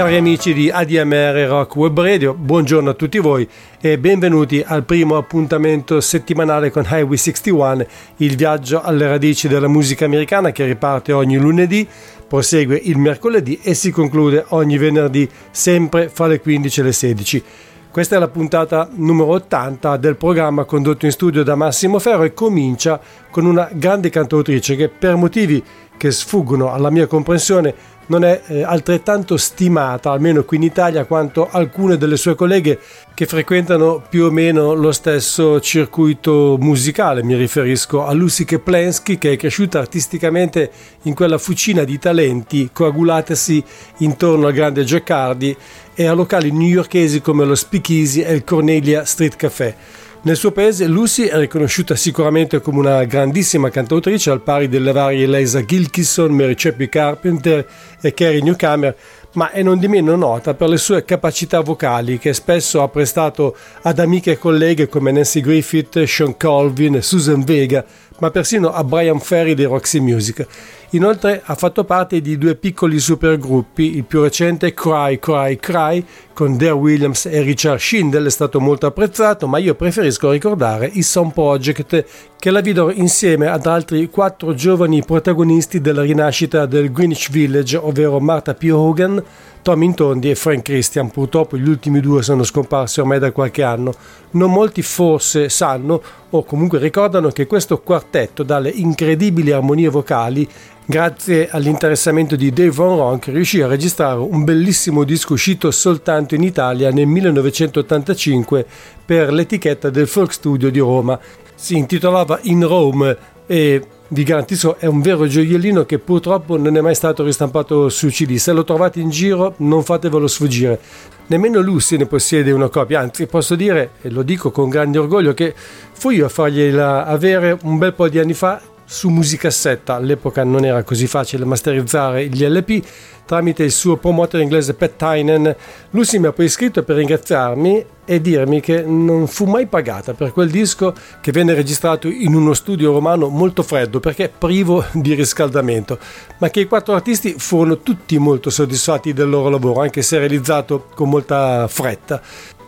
Cari amici di ADMR Rock Web Radio, buongiorno a tutti voi e benvenuti al primo appuntamento settimanale con Highway 61, il viaggio alle radici della musica americana che riparte ogni lunedì, prosegue il mercoledì e si conclude ogni venerdì sempre fra le 15 e le 16. Questa è la puntata numero 80 del programma condotto in studio da Massimo Ferro e comincia con una grande cantautrice che per motivi che sfuggono alla mia comprensione non è eh, altrettanto stimata, almeno qui in Italia, quanto alcune delle sue colleghe che frequentano più o meno lo stesso circuito musicale. Mi riferisco a Lucy Keplensky, che è cresciuta artisticamente in quella fucina di talenti coagulatesi intorno al grande Giaccardi e a locali newyorkesi come lo Speakeasy e il Cornelia Street Café. Nel suo paese Lucy è riconosciuta sicuramente come una grandissima cantautrice al pari delle varie Eliza Gilkison, Mary Chappie Carpenter e Carrie Newcomer, ma è non di meno nota per le sue capacità vocali che spesso ha prestato ad amiche e colleghe come Nancy Griffith, Sean Colvin e Susan Vega, ma persino a Brian Ferry dei Roxy Music. Inoltre ha fatto parte di due piccoli supergruppi, il più recente Cry Cry Cry con Dare Williams e Richard Schindel è stato molto apprezzato, ma io preferisco ricordare i Sound Project che la videro insieme ad altri quattro giovani protagonisti della rinascita del Greenwich Village, ovvero Martha P. Hogan, Tommy Intondi e Frank Christian. Purtroppo gli ultimi due sono scomparsi ormai da qualche anno. Non molti forse sanno o comunque ricordano che questo quartetto dalle incredibili armonie vocali grazie all'interessamento di Dave Von Ronk riuscì a registrare un bellissimo disco uscito soltanto in Italia nel 1985 per l'etichetta del Folk Studio di Roma. Si intitolava In Rome e vi garantisco è un vero gioiellino che purtroppo non è mai stato ristampato su CD. Se lo trovate in giro non fatevelo sfuggire. Nemmeno Lucy ne possiede una copia, anzi posso dire, e lo dico con grande orgoglio, che fui io a fargliela avere un bel po' di anni fa su musicassetta, all'epoca non era così facile masterizzare gli LP, tramite il suo promoter inglese Pat Tynan. Lucy mi ha poi scritto per ringraziarmi e dirmi che non fu mai pagata per quel disco che venne registrato in uno studio romano molto freddo perché privo di riscaldamento, ma che i quattro artisti furono tutti molto soddisfatti del loro lavoro, anche se realizzato con molta fretta.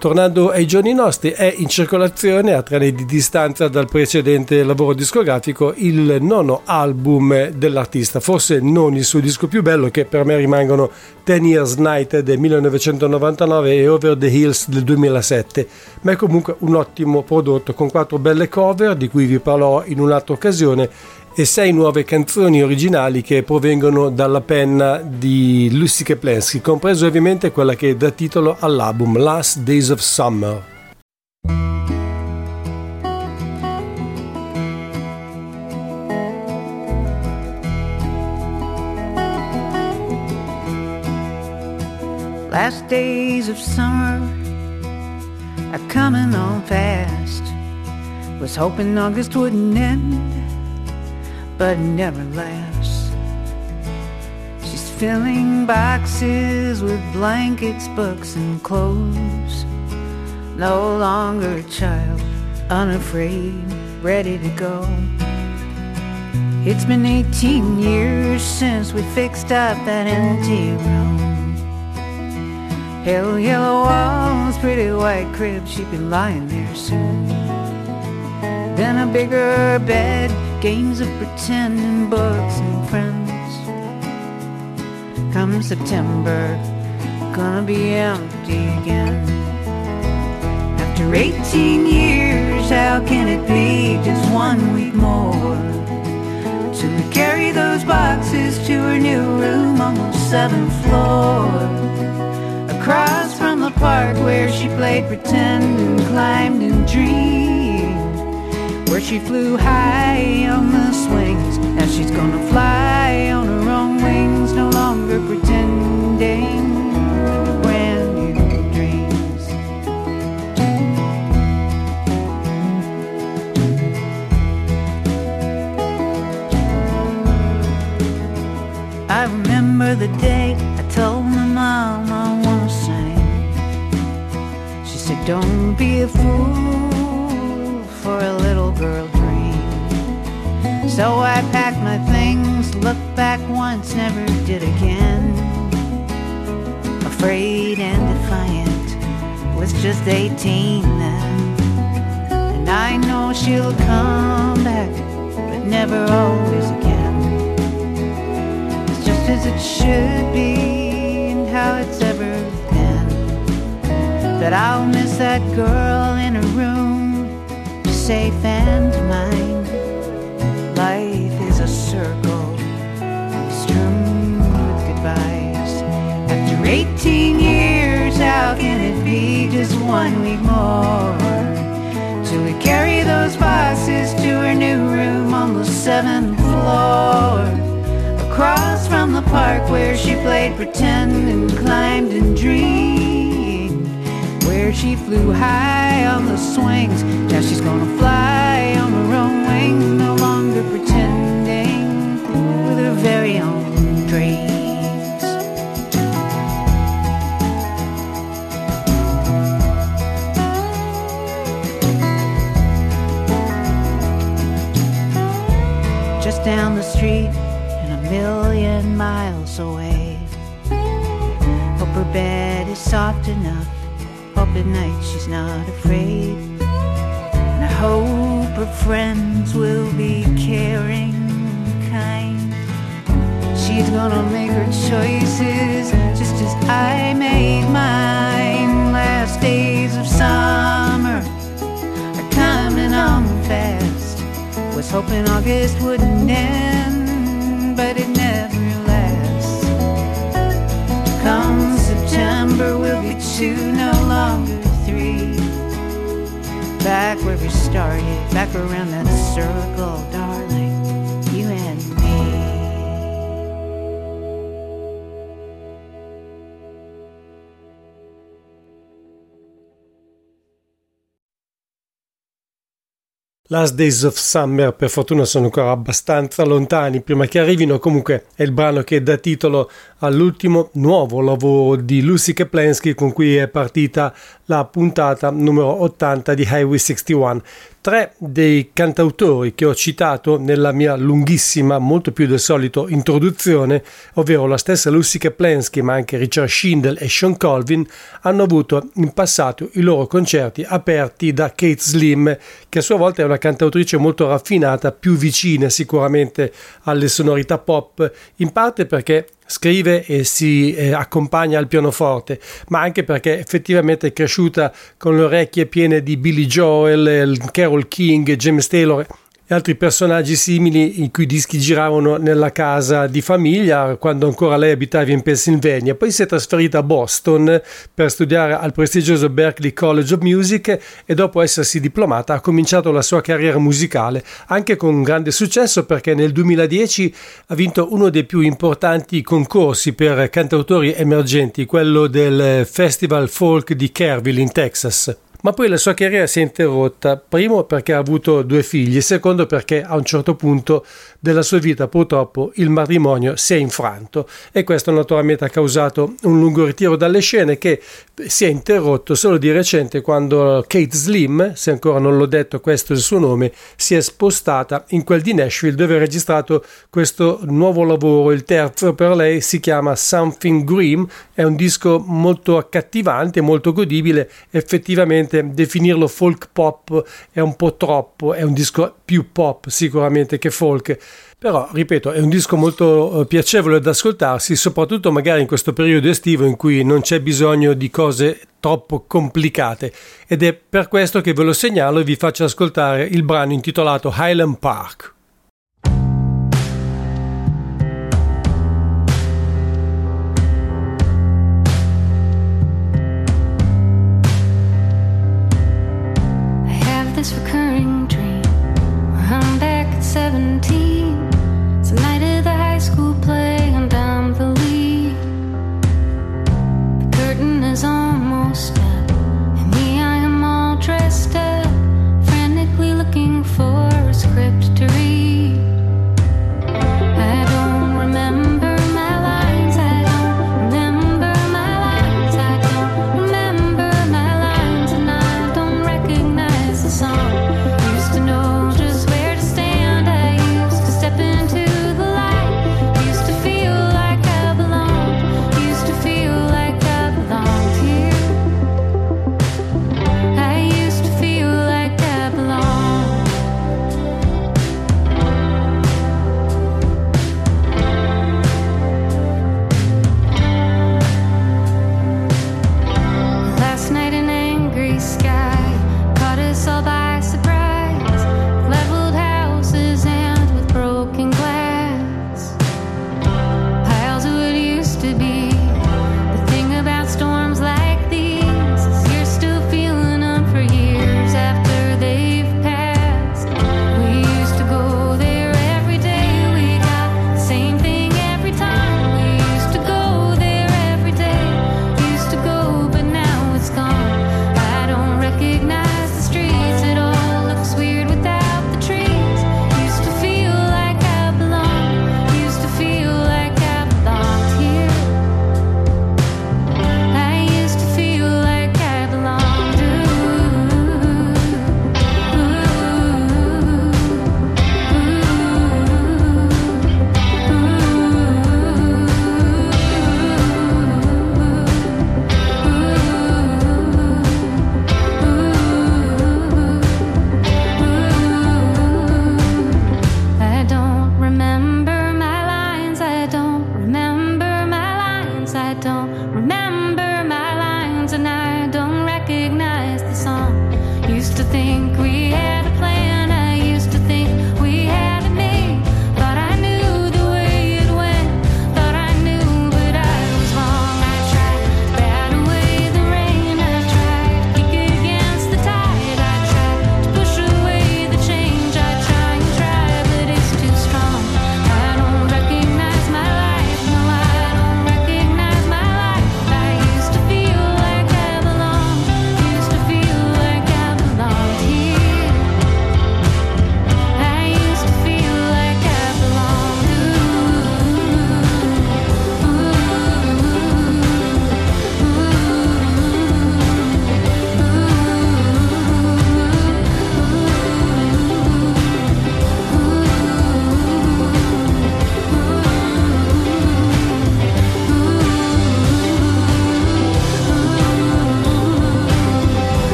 Tornando ai giorni nostri, è in circolazione a tre anni di distanza dal precedente lavoro discografico il nono album dell'artista, forse non il suo disco più bello che per me rimangono Ten Years Night del 1999 e Over the Hills del 2007, ma è comunque un ottimo prodotto con quattro belle cover di cui vi parlerò in un'altra occasione e sei nuove canzoni originali che provengono dalla penna di Lucy Keplensky, compreso ovviamente quella che dà titolo all'album Last Days of Summer. Last days of summer are coming on fast. Was hoping August wouldn't end but never lasts. She's filling boxes with blankets, books, and clothes. No longer a child, unafraid, ready to go. It's been 18 years since we fixed up that empty room. Hell yellow walls, pretty white crib, she'd be lying there soon. Then a bigger bed games of pretending books and friends. Come September, gonna be empty again. After 18 years, how can it be just one week more? To carry those boxes to her new room on the seventh floor. Across from the park where she played pretend and climbed and dreamed. Where she flew high on the swings. Now she's gonna fly on her own wings, no longer pretending. Dreams. I remember the day I told my mom I wanna sing. She said, Don't be a fool for a. So I packed my things, looked back once, never did again. Afraid and defiant, was just 18 then. And I know she'll come back, but never always again It's just as it should be and how it's ever been. But I'll miss that girl in a room, safe and mine. 18 years, how can it be just one week more? Till we carry those boxes to her new room on the seventh floor. Across from the park where she played pretend and climbed and dreamed. Where she flew high on the swings. Now she's gonna fly on her own wings, no longer pretending with her very own dreams. Enough. Hope at night she's not afraid. And I hope her friends will be caring, kind. She's gonna make her choices just as I made mine. Last days of summer are coming on fast. Was hoping August wouldn't end, but it September, we'll be two, no longer three. Back where we started, back around that circle, Last Days of Summer per fortuna sono ancora abbastanza lontani. Prima che arrivino, comunque è il brano che dà titolo all'ultimo nuovo lavoro di Lucy Kaplansky con cui è partita la puntata numero 80 di Highway 61. Tre dei cantautori che ho citato nella mia lunghissima, molto più del solito, introduzione, ovvero la stessa Lucy Kaplansky ma anche Richard Schindel e Sean Colvin, hanno avuto in passato i loro concerti aperti da Kate Slim, che a sua volta è una cantautrice molto raffinata, più vicina sicuramente alle sonorità pop, in parte perché scrive e si eh, accompagna al pianoforte, ma anche perché effettivamente è cresciuta con le orecchie piene di Billy Joel, Carol King, James Taylor e altri personaggi simili i cui dischi giravano nella casa di famiglia quando ancora lei abitava in Pennsylvania. Poi si è trasferita a Boston per studiare al prestigioso Berklee College of Music e dopo essersi diplomata ha cominciato la sua carriera musicale anche con grande successo perché nel 2010 ha vinto uno dei più importanti concorsi per cantautori emergenti, quello del Festival Folk di Kerrville in Texas. Ma poi la sua carriera si è interrotta, primo perché ha avuto due figli, secondo perché a un certo punto della sua vita purtroppo il matrimonio si è infranto. E questo naturalmente ha causato un lungo ritiro dalle scene che si è interrotto solo di recente quando Kate Slim, se ancora non l'ho detto questo è il suo nome, si è spostata in quel di Nashville dove ha registrato questo nuovo lavoro, il terzo per lei si chiama Something Grim, è un disco molto accattivante, molto godibile, effettivamente definirlo folk pop è un po' troppo, è un disco più pop sicuramente che folk. Però, ripeto, è un disco molto piacevole da ascoltarsi, soprattutto magari in questo periodo estivo in cui non c'è bisogno di cose troppo complicate. Ed è per questo che ve lo segnalo e vi faccio ascoltare il brano intitolato Highland Park.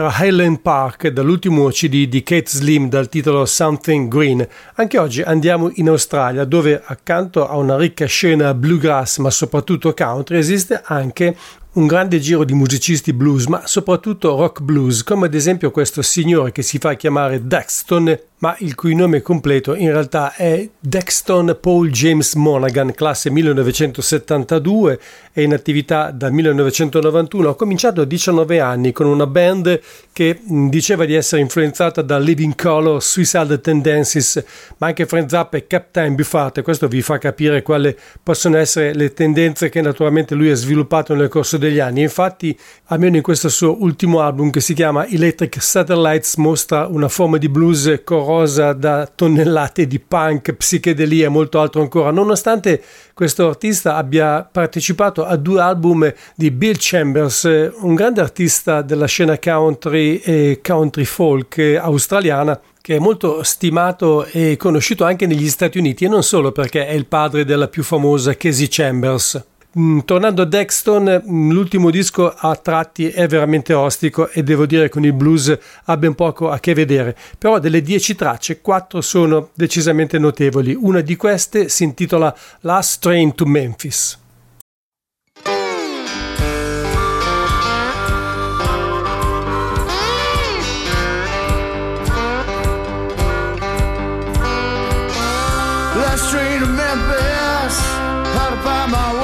Era Highland Park dall'ultimo CD di Kate Slim dal titolo Something Green. Anche oggi andiamo in Australia dove accanto a una ricca scena bluegrass ma soprattutto country esiste anche un grande giro di musicisti blues, ma soprattutto rock blues, come ad esempio questo signore che si fa chiamare Daxton ma il cui nome completo in realtà è Dexton Paul James Monaghan, classe 1972, è in attività dal 1991, ha cominciato a 19 anni con una band che diceva di essere influenzata da Living Color, Suicidal Tendencies, ma anche Frank Zappa e Captain Buffat, questo vi fa capire quali possono essere le tendenze che naturalmente lui ha sviluppato nel corso degli anni. Infatti, almeno in questo suo ultimo album che si chiama Electric Satellites, mostra una forma di blues corrotta rosa da tonnellate di punk, psichedelia e molto altro ancora, nonostante questo artista abbia partecipato a due album di Bill Chambers, un grande artista della scena country e country folk australiana che è molto stimato e conosciuto anche negli Stati Uniti e non solo perché è il padre della più famosa Casey Chambers. Mm, tornando a Dexton, mm, l'ultimo disco a tratti è veramente ostico e devo dire che con il blues ha ben poco a che vedere, però delle 10 tracce quattro sono decisamente notevoli, una di queste si intitola Last Train to Memphis. Last train to Memphis, how to find my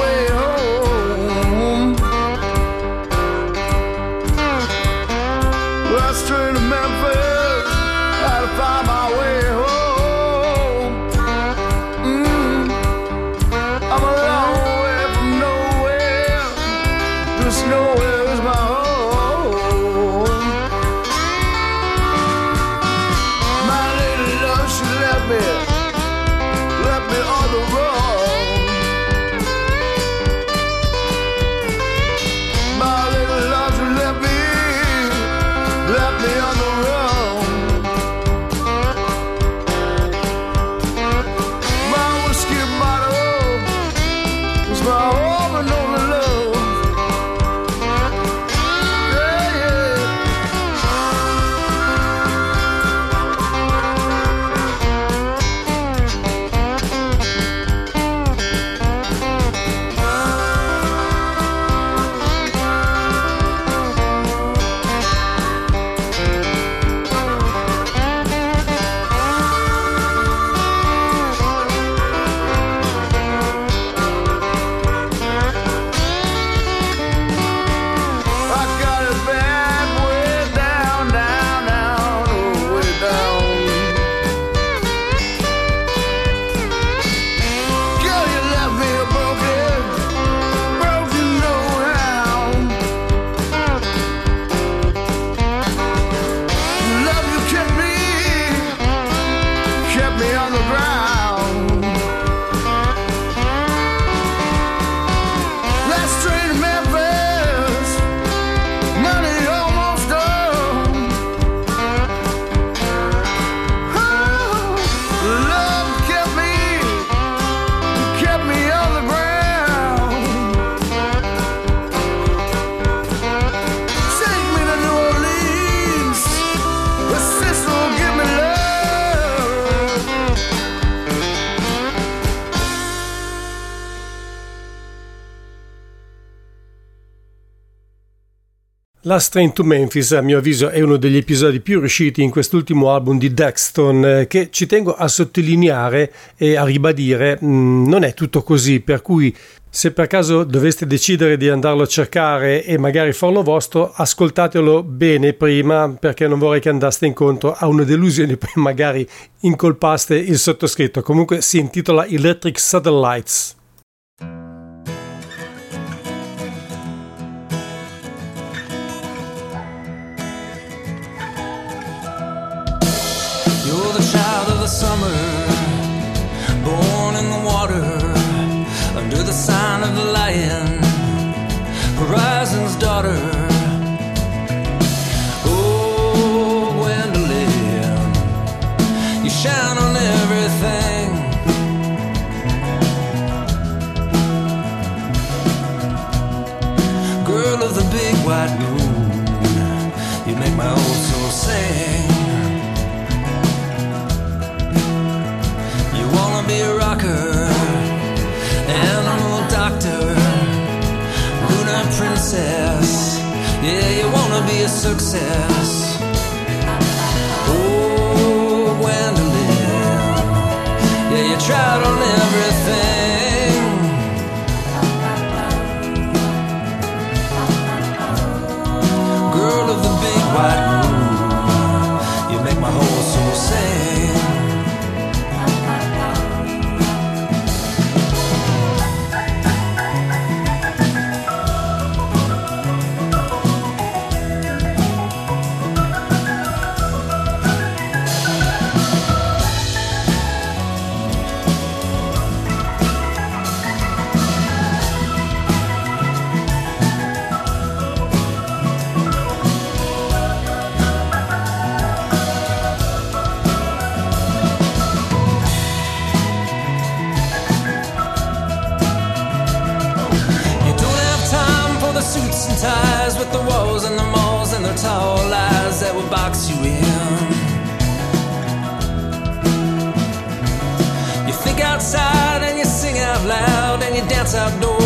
a mio avviso, è uno degli episodi più riusciti in quest'ultimo album di Dexton, eh, che ci tengo a sottolineare e a ribadire, mm, non è tutto così, per cui se per caso doveste decidere di andarlo a cercare e magari farlo vostro, ascoltatelo bene prima perché non vorrei che andaste incontro a una delusione e poi magari incolpaste il sottoscritto. Comunque si intitola Electric Satellites. Doctor, lunar princess. Yeah, you wanna be a success. Oh, Gwendolyn, yeah, you tried on everything. lights outdoors.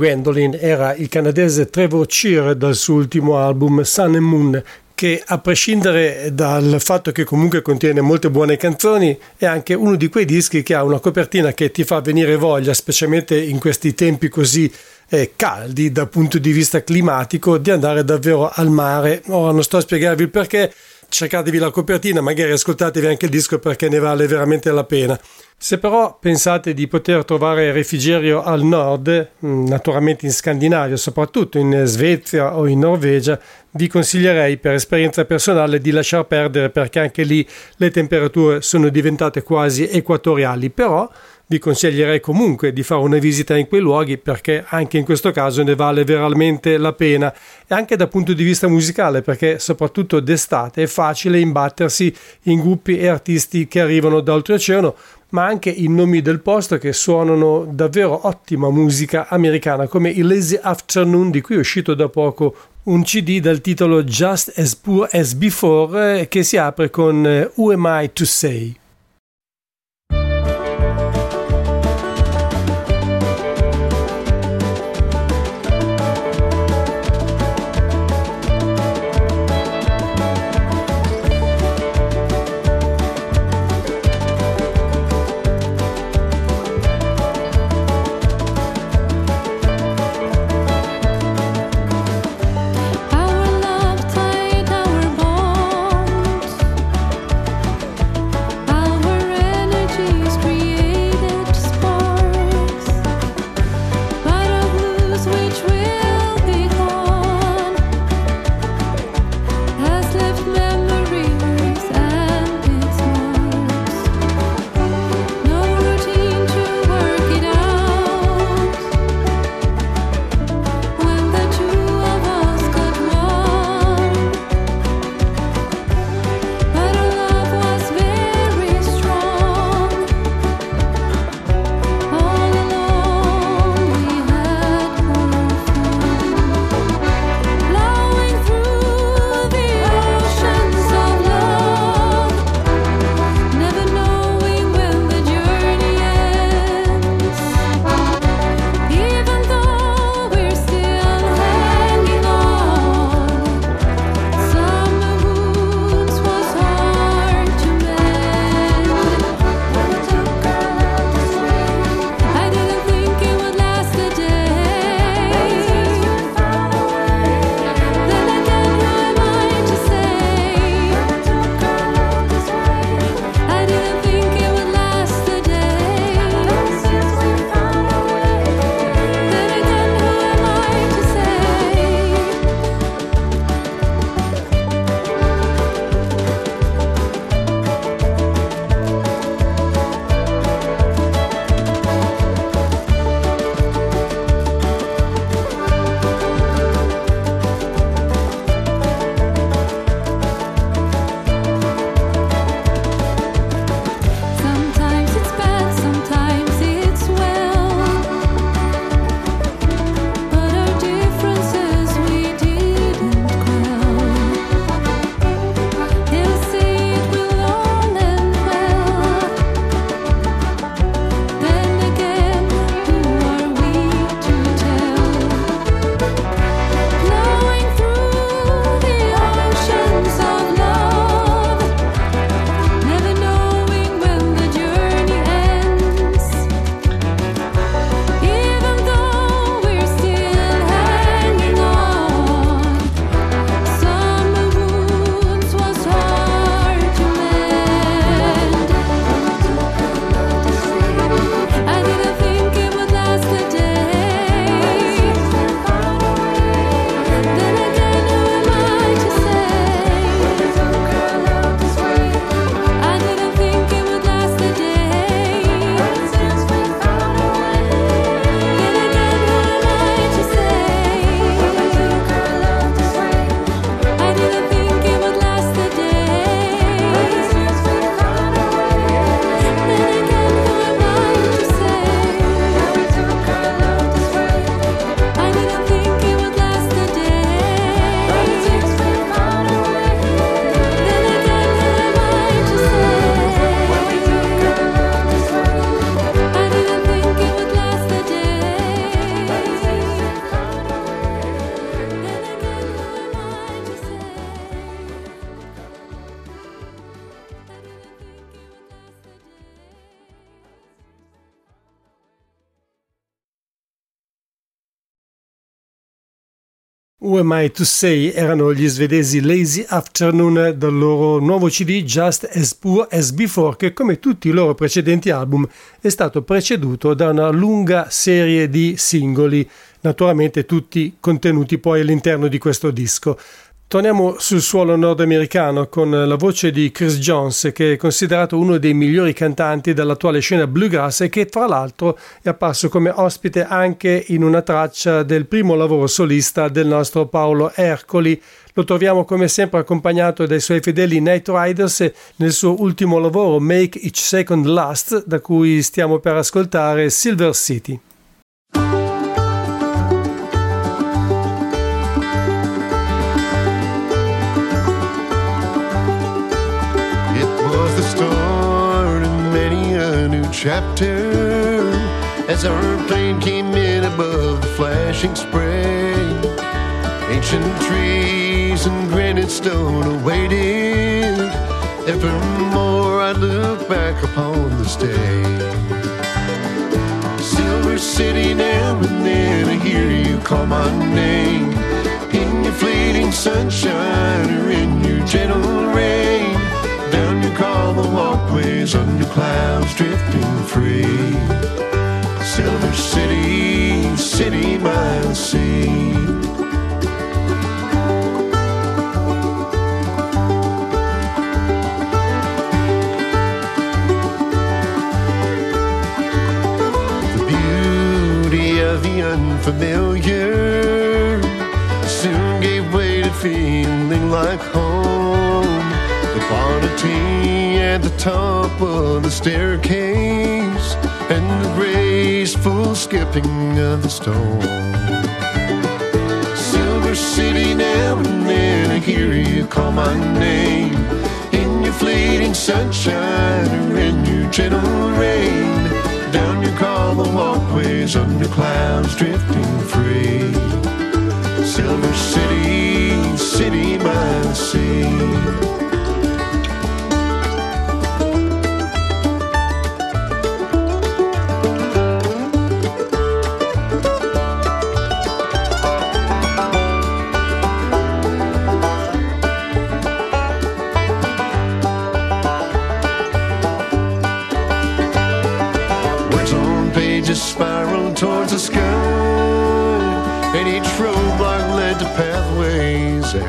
Gwendolyn era il canadese Trevor Cheer dal suo ultimo album Sun and Moon che a prescindere dal fatto che comunque contiene molte buone canzoni è anche uno di quei dischi che ha una copertina che ti fa venire voglia, specialmente in questi tempi così eh, caldi dal punto di vista climatico, di andare davvero al mare. Ora non sto a spiegarvi il perché, cercatevi la copertina, magari ascoltatevi anche il disco perché ne vale veramente la pena. Se però pensate di poter trovare refrigerio al nord, mm, naturalmente in Scandinavia, soprattutto in Svezia o in Norvegia, vi consiglierei per esperienza personale di lasciar perdere perché anche lì le temperature sono diventate quasi equatoriali, però vi consiglierei comunque di fare una visita in quei luoghi perché anche in questo caso ne vale veramente la pena e anche dal punto di vista musicale perché soprattutto d'estate è facile imbattersi in gruppi e artisti che arrivano da oltreoceano ma anche i nomi del posto che suonano davvero ottima musica americana, come il Lazy Afternoon di cui è uscito da poco un CD dal titolo Just as Poor as Before eh, che si apre con eh, Who Am I to Say? Who Am I To Say erano gli svedesi Lazy Afternoon dal loro nuovo CD Just As Poor As Before che come tutti i loro precedenti album è stato preceduto da una lunga serie di singoli, naturalmente tutti contenuti poi all'interno di questo disco. Torniamo sul suolo nordamericano con la voce di Chris Jones, che è considerato uno dei migliori cantanti dell'attuale scena bluegrass e che tra l'altro è apparso come ospite anche in una traccia del primo lavoro solista del nostro Paolo Ercoli. Lo troviamo come sempre accompagnato dai suoi fedeli Night Riders nel suo ultimo lavoro Make Each Second Last, da cui stiamo per ascoltare Silver City. Chapter as our plane came in above the flashing spray. Ancient trees and granite stone awaited. Evermore I look back upon this day. Silver City, now and then I hear you call my name. In your fleeting sunshine or in your gentle rain. Down you the walkways under clouds drifting free. Silver City, city by the sea. The beauty of the unfamiliar soon gave way to feeling like home. The quantity at the top of the staircase and the graceful skipping of the stone. Silver City, now and then I hear you call my name in your fleeting sunshine or in your gentle rain. Down you call the walkways under clouds drifting free. Silver City, city by the sea.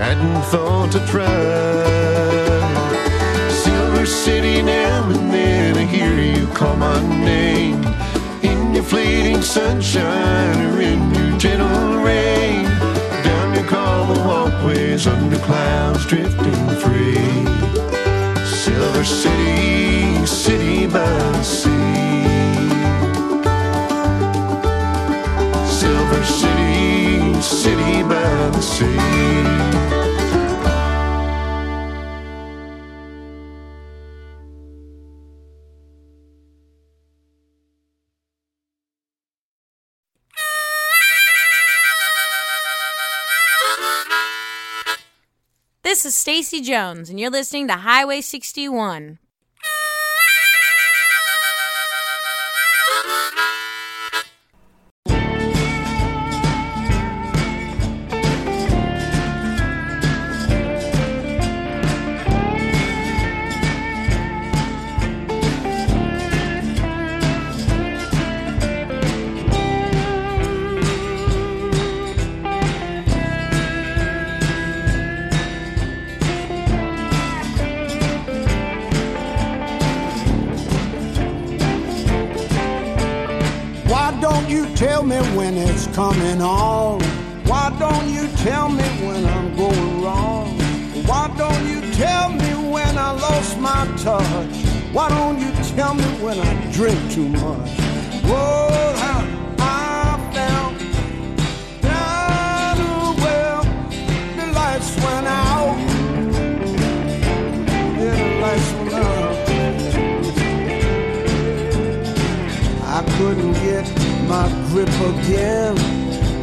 Hadn't thought to try. Silver City, now and then I hear you call my name. In your fleeting sunshine or in your gentle rain. Down you call the walkways under clouds drifting free. Silver City, city by the sea. This is Stacy Jones, and you're listening to Highway 61. Tell me when it's coming on? Why don't you tell me when I'm going wrong? Why don't you tell me when I lost my touch? Why don't you tell me when I drink too much? Whoa, how I found down well, the lights went out. Grip again.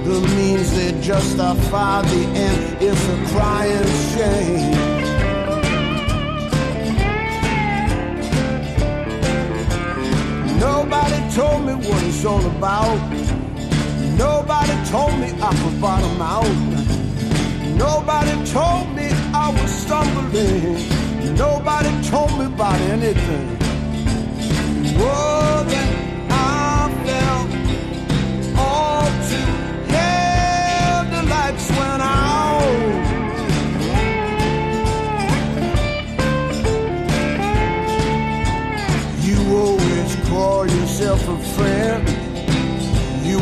The means that justify the end is a crying shame. Nobody told me what it's all about. Nobody told me I could bottom out. Nobody told me I was stumbling. Nobody told me about anything. Oh,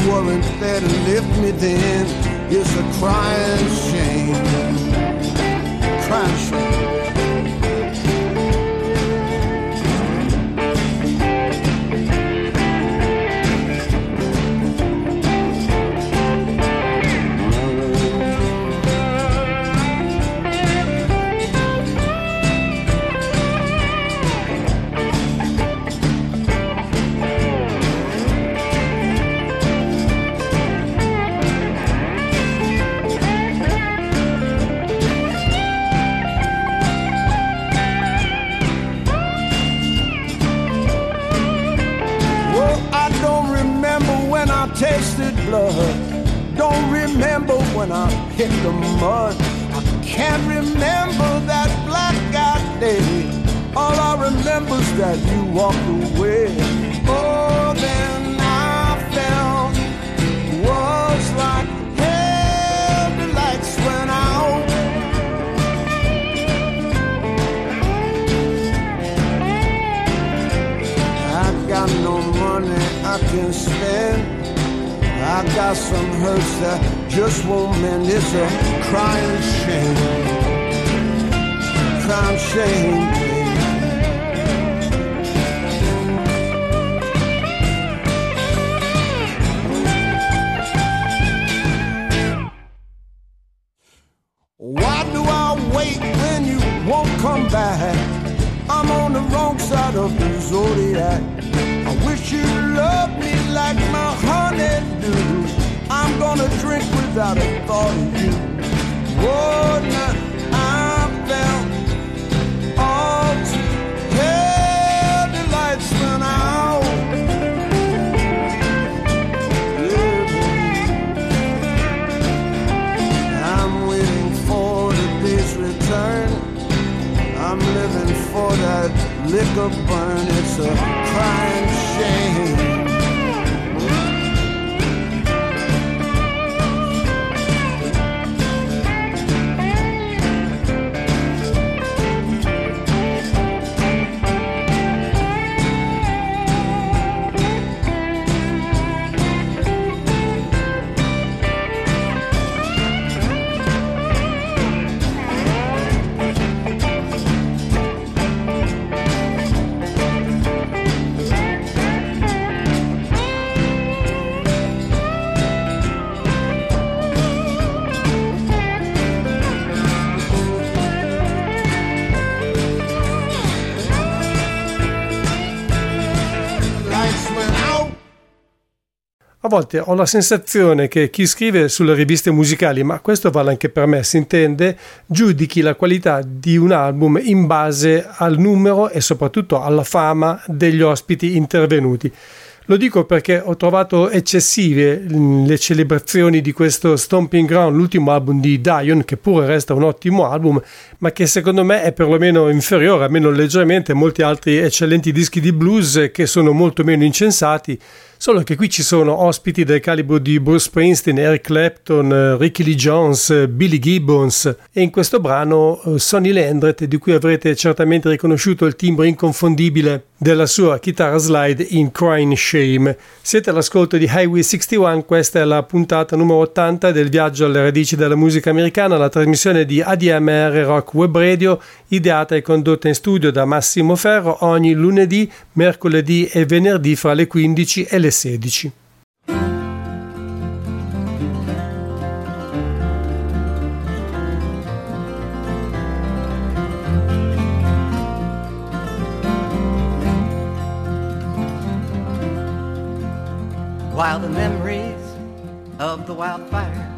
weren't there to lift me then. It's a crying shame. Crying shame. Blood. Don't remember when I hit the mud. I can't remember that blackout day. All I remember is that you walked away. Oh, I felt was like. The lights went out. I got no money I can spend. I got some hurts that just won't mend. It's a crying shame. Crying shame. above. A volte ho la sensazione che chi scrive sulle riviste musicali, ma questo vale anche per me, si intende, giudichi la qualità di un album in base al numero e soprattutto alla fama degli ospiti intervenuti. Lo dico perché ho trovato eccessive mm, le celebrazioni di questo Stomping Ground, l'ultimo album di Dion, che pure resta un ottimo album, ma che secondo me è perlomeno inferiore, almeno leggermente, a molti altri eccellenti dischi di blues che sono molto meno incensati. Solo che qui ci sono ospiti del calibro di Bruce Springsteen, Eric Clapton, eh, Ricky Lee Jones, eh, Billy Gibbons e in questo brano eh, Sonny Landret, di cui avrete certamente riconosciuto il timbro inconfondibile della sua chitarra slide in Crying Shame. Siete all'ascolto di Highway 61, questa è la puntata numero 80 del viaggio alle radici della musica americana, la trasmissione di ADMR Rock Web Radio, ideata e condotta in studio da Massimo Ferro ogni lunedì, mercoledì e venerdì fra le 15 e le 16. While the memories of the wildfires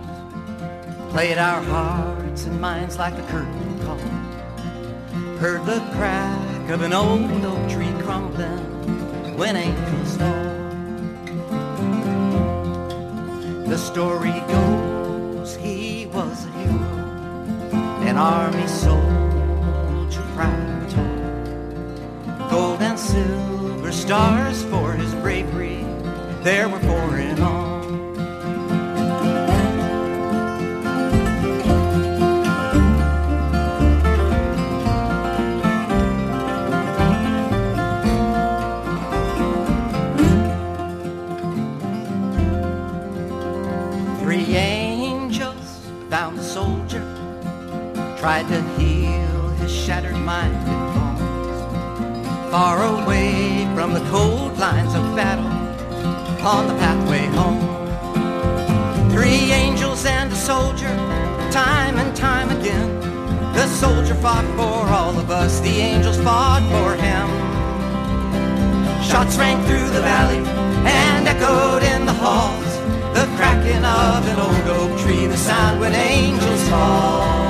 played our hearts and minds like a curtain call. Heard the crack of an old oak tree crumbling when angels fall. The story goes he was a hero an army soldier proud to talk. Gold and silver stars for his bravery, there were four in all. Tried to heal his shattered mind and bones. Far away from the cold lines of battle, on the pathway home. Three angels and a soldier, time and time again. The soldier fought for all of us, the angels fought for him. Shots rang through the valley and echoed in the halls. The cracking of an old oak tree, the sound when angels fall.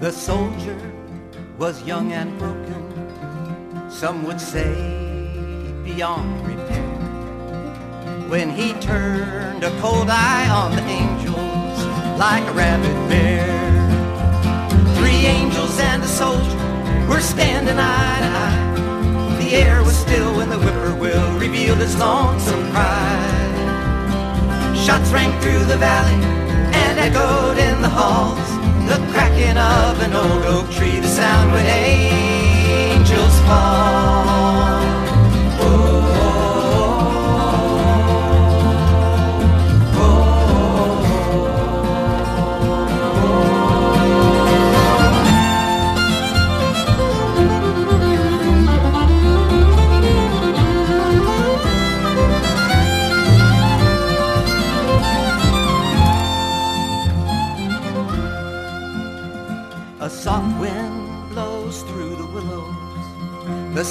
The soldier was young and broken, some would say beyond repair. When he turned a cold eye on the angels like a rabid bear. Three angels and a soldier were standing eye to eye. The air was still when the whippoorwill revealed his lonesome cry. Shots rang through the valley and echoed in the halls. The cracking of an old oak tree, the sound when angels fall.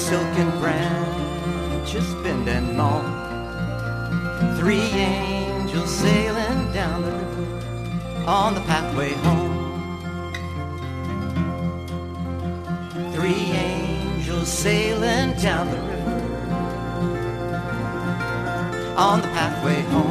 Silken branches bend and gnaw. Three angels sailing down the river on the pathway home. Three angels sailing down the river on the pathway home.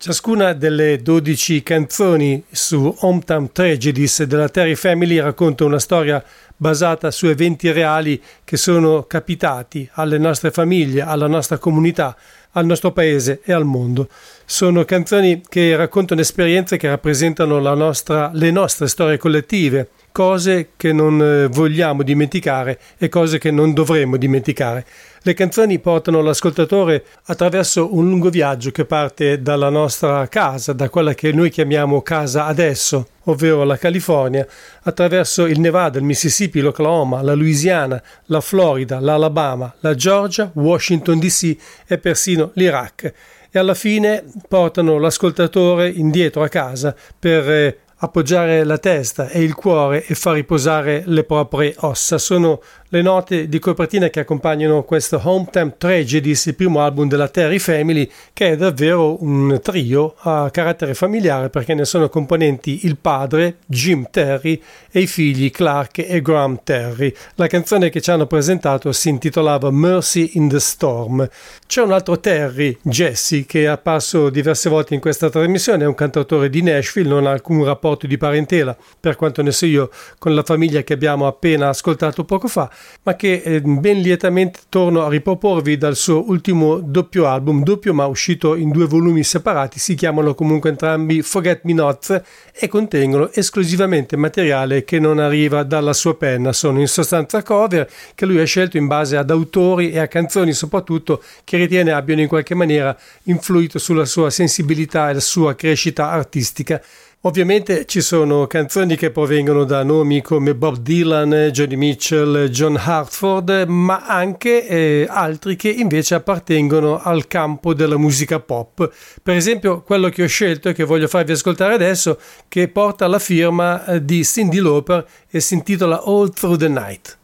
Ciascuna delle 12 canzoni su Hometown Tragedies della Terry Family racconta una storia basata su eventi reali che sono capitati alle nostre famiglie, alla nostra comunità, al nostro paese e al mondo. Sono canzoni che raccontano esperienze che rappresentano nostra, le nostre storie collettive, cose che non eh, vogliamo dimenticare e cose che non dovremmo dimenticare. Le canzoni portano l'ascoltatore attraverso un lungo viaggio che parte dalla nostra casa, da quella che noi chiamiamo casa adesso, ovvero la California, attraverso il Nevada, il Mississippi, l'Oklahoma, la Louisiana, la Florida, l'Alabama, la Georgia, Washington DC e persino l'Iraq. E alla fine portano l'ascoltatore indietro a casa per eh, appoggiare la testa e il cuore e far riposare le proprie ossa. Sono le note di copertina che accompagnano questo Hometown Tragedies, il primo album della Terry Family, che è davvero un trio a carattere familiare perché ne sono componenti il padre, Jim Terry, e i figli Clark e Graham Terry. La canzone che ci hanno presentato si intitolava Mercy in the Storm. C'è un altro Terry, Jesse, che è apparso diverse volte in questa trasmissione, è un cantautore di Nashville, non ha alcun rapporto di parentela, per quanto ne so io, con la famiglia che abbiamo appena ascoltato poco fa, ma che eh, ben lietamente torno a riproporvi dal suo ultimo doppio album, doppio ma uscito in due volumi separati, si chiamano comunque entrambi Forget Me Not e contengono esclusivamente materiale che non arriva dalla sua penna, sono in sostanza cover che lui ha scelto in base ad autori e a canzoni soprattutto che ritiene abbiano in qualche maniera influito sulla sua sensibilità e la sua crescita artistica. Ovviamente ci sono canzoni che provengono da nomi come Bob Dylan, Johnny Mitchell, John Hartford, ma anche eh, altri che invece appartengono al campo della musica pop. Per esempio, quello che ho scelto e che voglio farvi ascoltare adesso, che porta la firma eh, di Cindy Lauper e si intitola All Through the Night.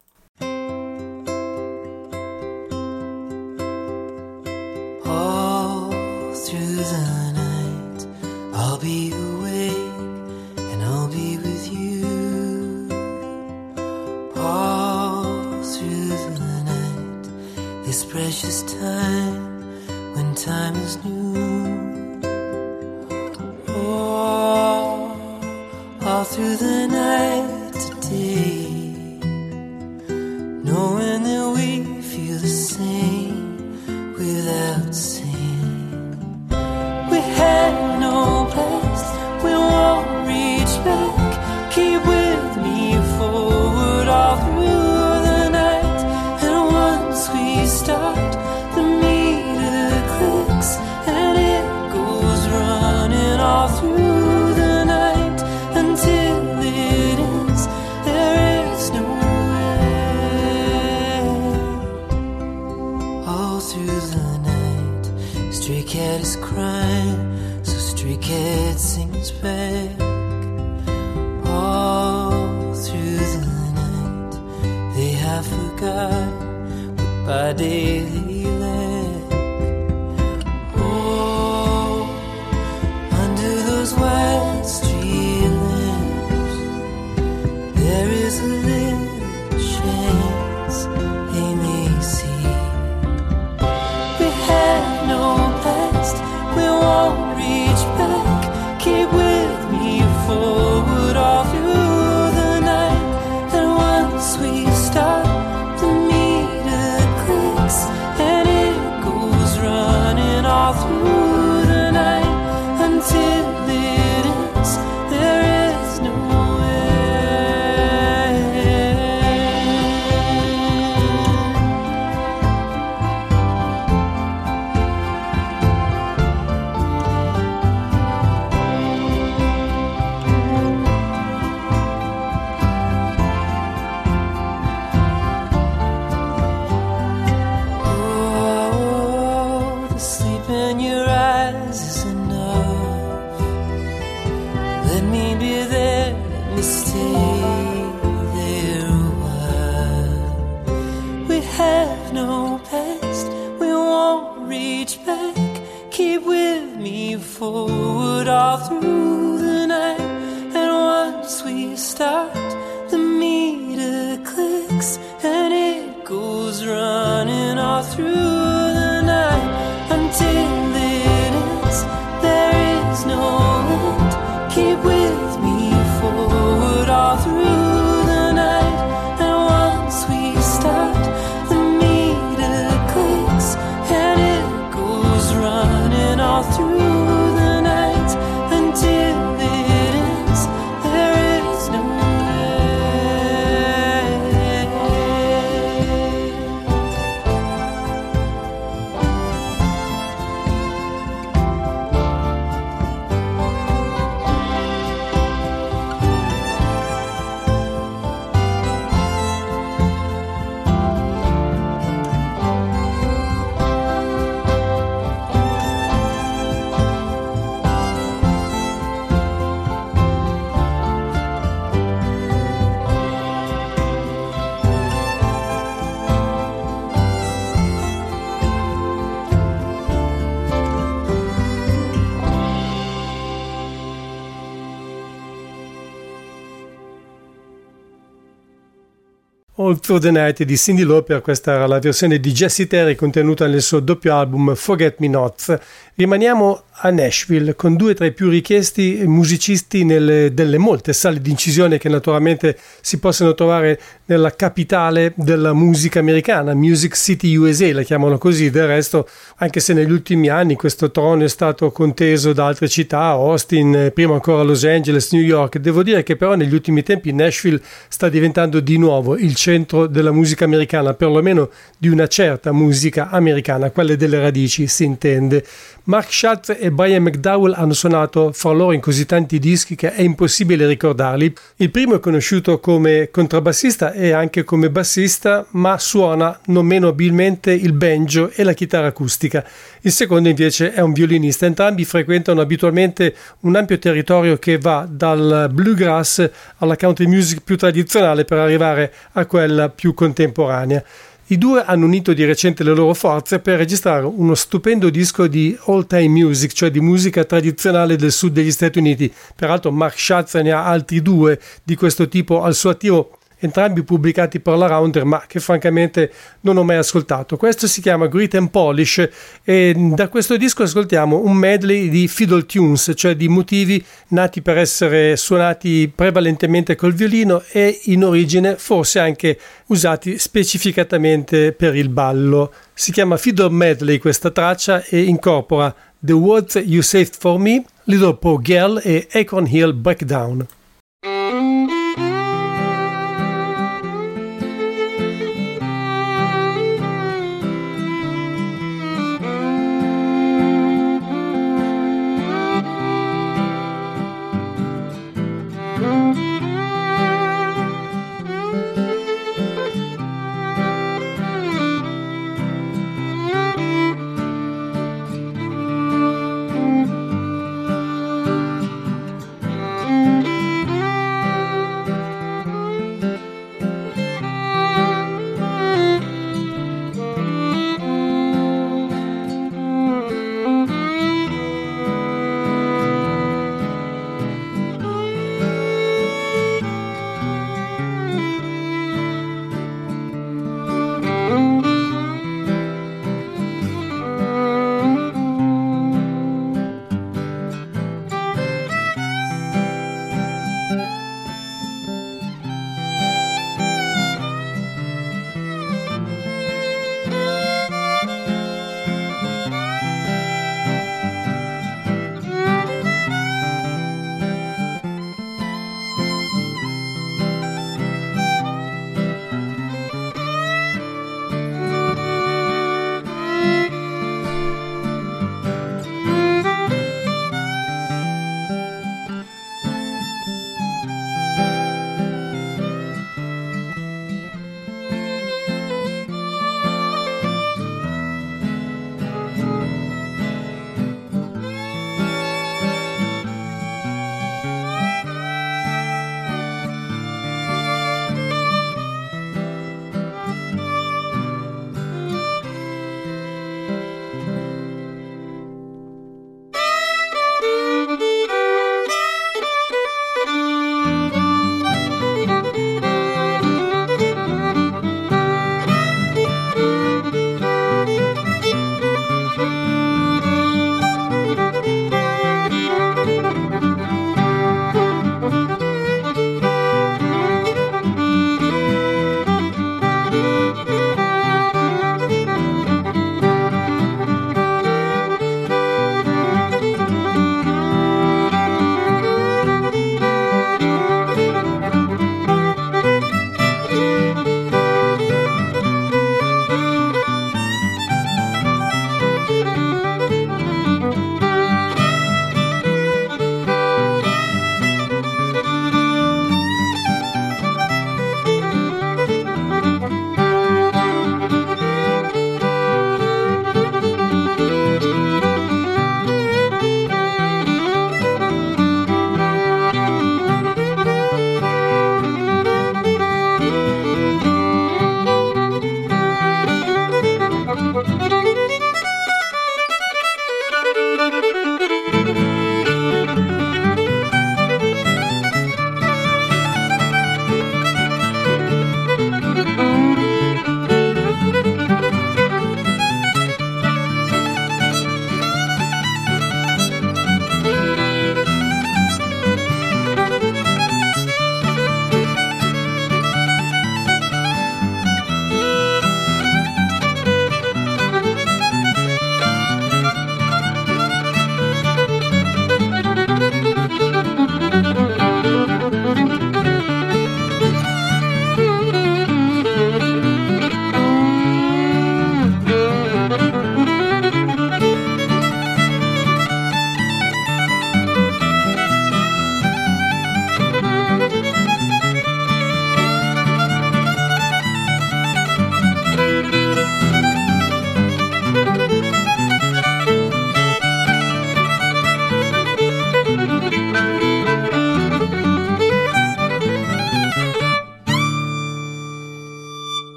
All Through the Night di Cindy Lauper, questa era la versione di Jesse Terry contenuta nel suo doppio album Forget Me Not. Rimaniamo a Nashville con due tra i più richiesti musicisti nelle, delle molte sale di incisione che naturalmente si possono trovare nella capitale della musica americana, Music City USA, la chiamano così. Del resto, anche se negli ultimi anni questo trono è stato conteso da altre città, Austin, prima ancora Los Angeles, New York, devo dire che però negli ultimi tempi Nashville sta diventando di nuovo il centro della musica americana, perlomeno di una certa musica americana, quelle delle radici si intende. Mark Schatz e Brian McDowell hanno suonato fra loro in così tanti dischi che è impossibile ricordarli. Il primo è conosciuto come contrabbassista e anche come bassista, ma suona non meno abilmente il banjo e la chitarra acustica. Il secondo invece è un violinista. Entrambi frequentano abitualmente un ampio territorio che va dal bluegrass alla country music più tradizionale per arrivare a quella più contemporanea. I due hanno unito di recente le loro forze per registrare uno stupendo disco di old time music, cioè di musica tradizionale del sud degli Stati Uniti. Peraltro Mark Schatz ne ha altri due di questo tipo al suo attivo entrambi pubblicati per la Rounder, ma che francamente non ho mai ascoltato. Questo si chiama Grit and Polish e da questo disco ascoltiamo un medley di fiddle tunes, cioè di motivi nati per essere suonati prevalentemente col violino e in origine forse anche usati specificatamente per il ballo. Si chiama Fiddle Medley questa traccia e incorpora The Words You Saved For Me, Little Poor Girl e Acorn Hill Breakdown.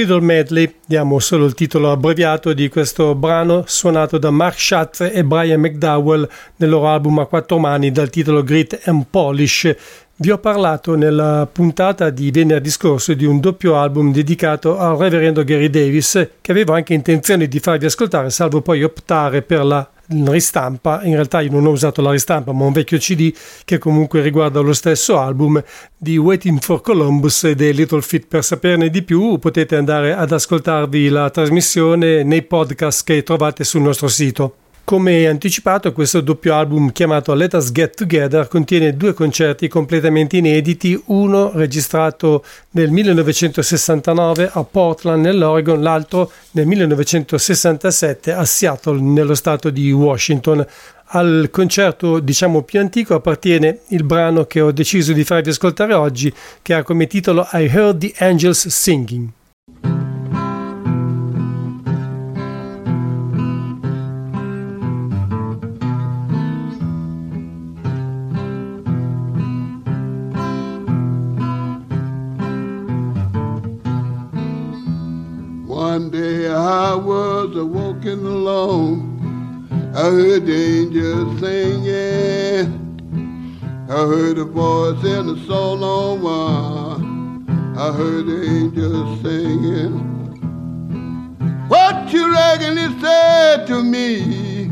Fiddle Medley, diamo solo il titolo abbreviato di questo brano suonato da Mark Schatt e Brian McDowell nel loro album a quattro mani dal titolo Grit and Polish. Vi ho parlato nella puntata di venerdì scorso di un doppio album dedicato al reverendo Gary Davis che avevo anche intenzione di farvi ascoltare salvo poi optare per la ristampa, in realtà io non ho usato la ristampa ma un vecchio CD che comunque riguarda lo stesso album di Waiting for Columbus e dei Little Feet. Per saperne di più potete andare ad ascoltarvi la trasmissione nei podcast che trovate sul nostro sito. Come anticipato, questo doppio album chiamato Let Us Get Together contiene due concerti completamente inediti, uno registrato nel 1969 a Portland nell'Oregon, l'altro nel 1967 a Seattle nello stato di Washington. Al concerto diciamo più antico appartiene il brano che ho deciso di farvi ascoltare oggi, che ha come titolo I Heard the Angels Singing. One day I was a walking alone. I heard the angels singing. I heard a voice in the solo one. I heard the angels singing. What you reckon he said to me?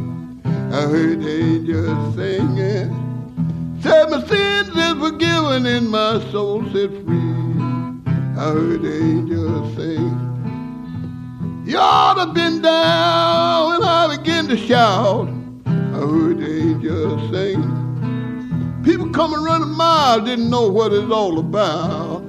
I heard the angels singing. Said my sins is forgiven and my soul set free. I heard the angels sing. You ought to been down when I began to shout. I heard the angels sing. People coming running miles didn't know what it's all about.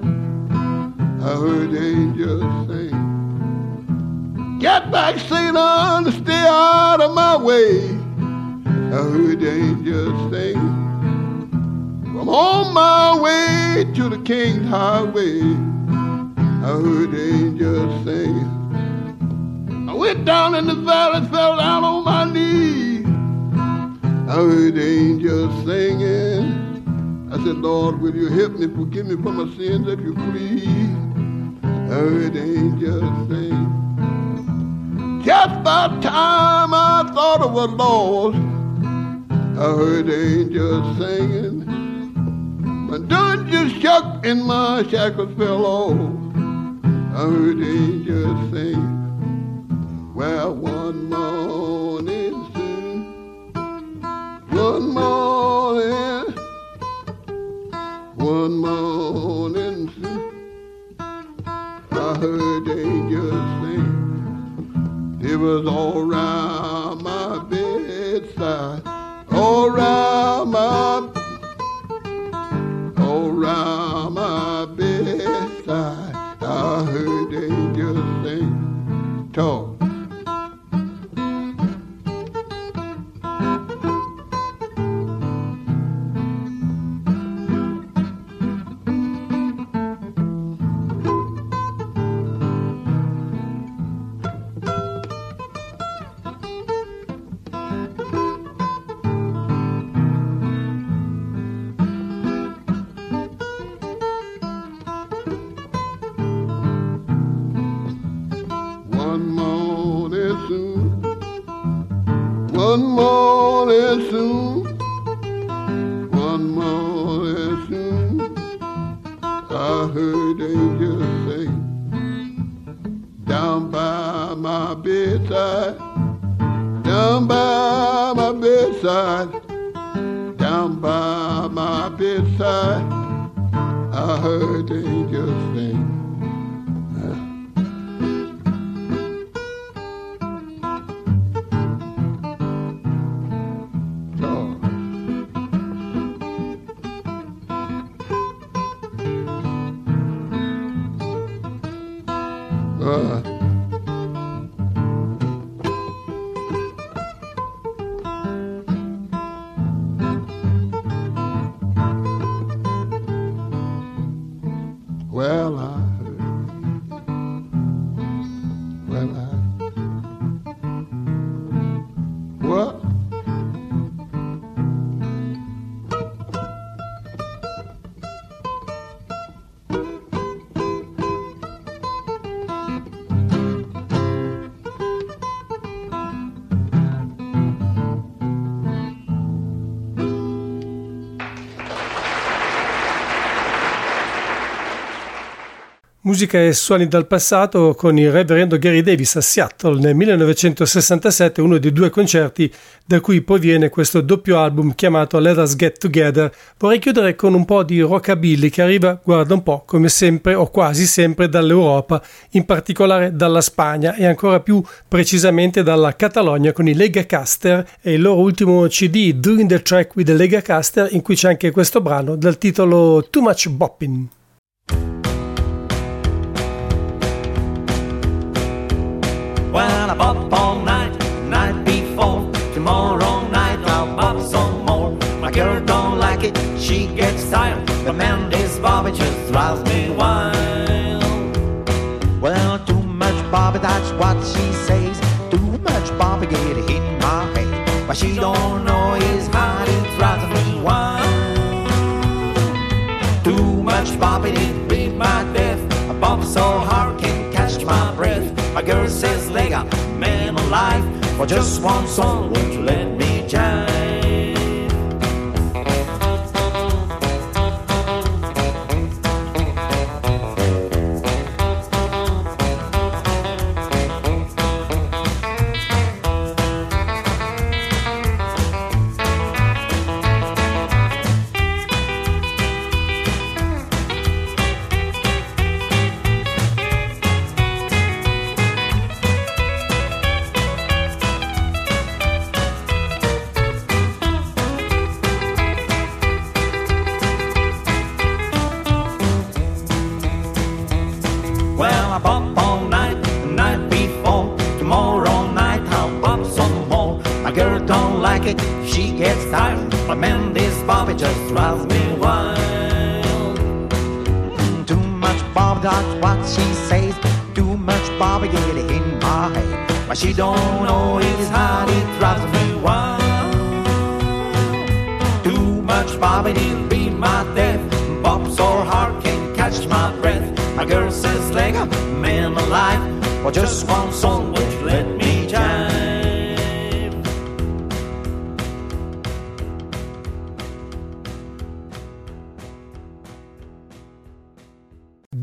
I heard the angels sing. Get back, Satan, and stay out of my way. I heard the angels sing. I'm on my way to the King's highway. I heard the angels sing. I went down in the valley, fell down on my knees. I heard the angels singing. I said, Lord, will you help me, forgive me for my sins if you please? I heard the angels sing. Just by time I thought I was lost. I heard the angels singing. My dungeon shook and my shackles fell off. I heard the angels sing. Well, one morning soon, one morning, one morning soon, I heard angels sing. It was all round my bedside, all round my, Musica e suoni dal passato con il reverendo Gary Davis a Seattle nel 1967, uno dei due concerti da cui proviene questo doppio album chiamato Let Us Get Together. Vorrei chiudere con un po' di rockabilly che arriva, guarda un po', come sempre o quasi sempre dall'Europa, in particolare dalla Spagna e ancora più precisamente dalla Catalogna con i Lega Caster e il loro ultimo CD Doing the Track with the Lega Caster in cui c'è anche questo brano dal titolo Too Much Boppin'. Well, I bop all night, night before. Tomorrow night I'll bop some more. My girl don't like it, she gets tired. The man this Bobby just drives me wild. Well, too much Bobby, that's what she says. Too much Bobby get hit in my head. But she don't know his heart, it drives me wild. Too much Bobby did beat my death. I bop so hard, alive, for just one song, won't you let me jive? She gets tired. But man, this Bobby just drives me wild. Mm, Too much Bobby, that's what she says. Too much Bobby, get in my head. But she don't know his heart, it drives me wild. Too much Bobby, it'll be my death. Bop so hard, can't catch my breath. My girl says, like a man alive. For just one song, you let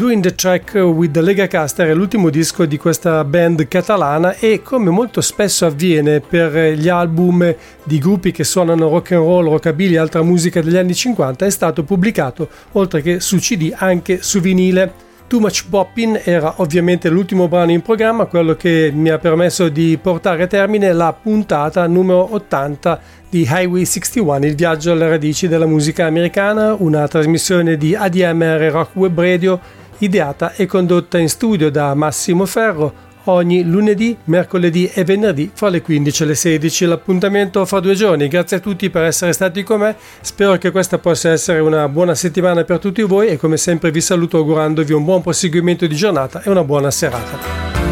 Doing the Track with the Lega è l'ultimo disco di questa band catalana e come molto spesso avviene per gli album di gruppi che suonano rock and roll, rockabilly e altra musica degli anni 50 è stato pubblicato oltre che su CD anche su vinile. Too Much Boppin era ovviamente l'ultimo brano in programma, quello che mi ha permesso di portare a termine la puntata numero 80 di Highway 61, il viaggio alle radici della musica americana, una trasmissione di ADMR Rock Web Radio ideata e condotta in studio da Massimo Ferro ogni lunedì, mercoledì e venerdì fra le 15 e le 16. L'appuntamento fra due giorni. Grazie a tutti per essere stati con me. Spero che questa possa essere una buona settimana per tutti voi e come sempre vi saluto augurandovi un buon proseguimento di giornata e una buona serata.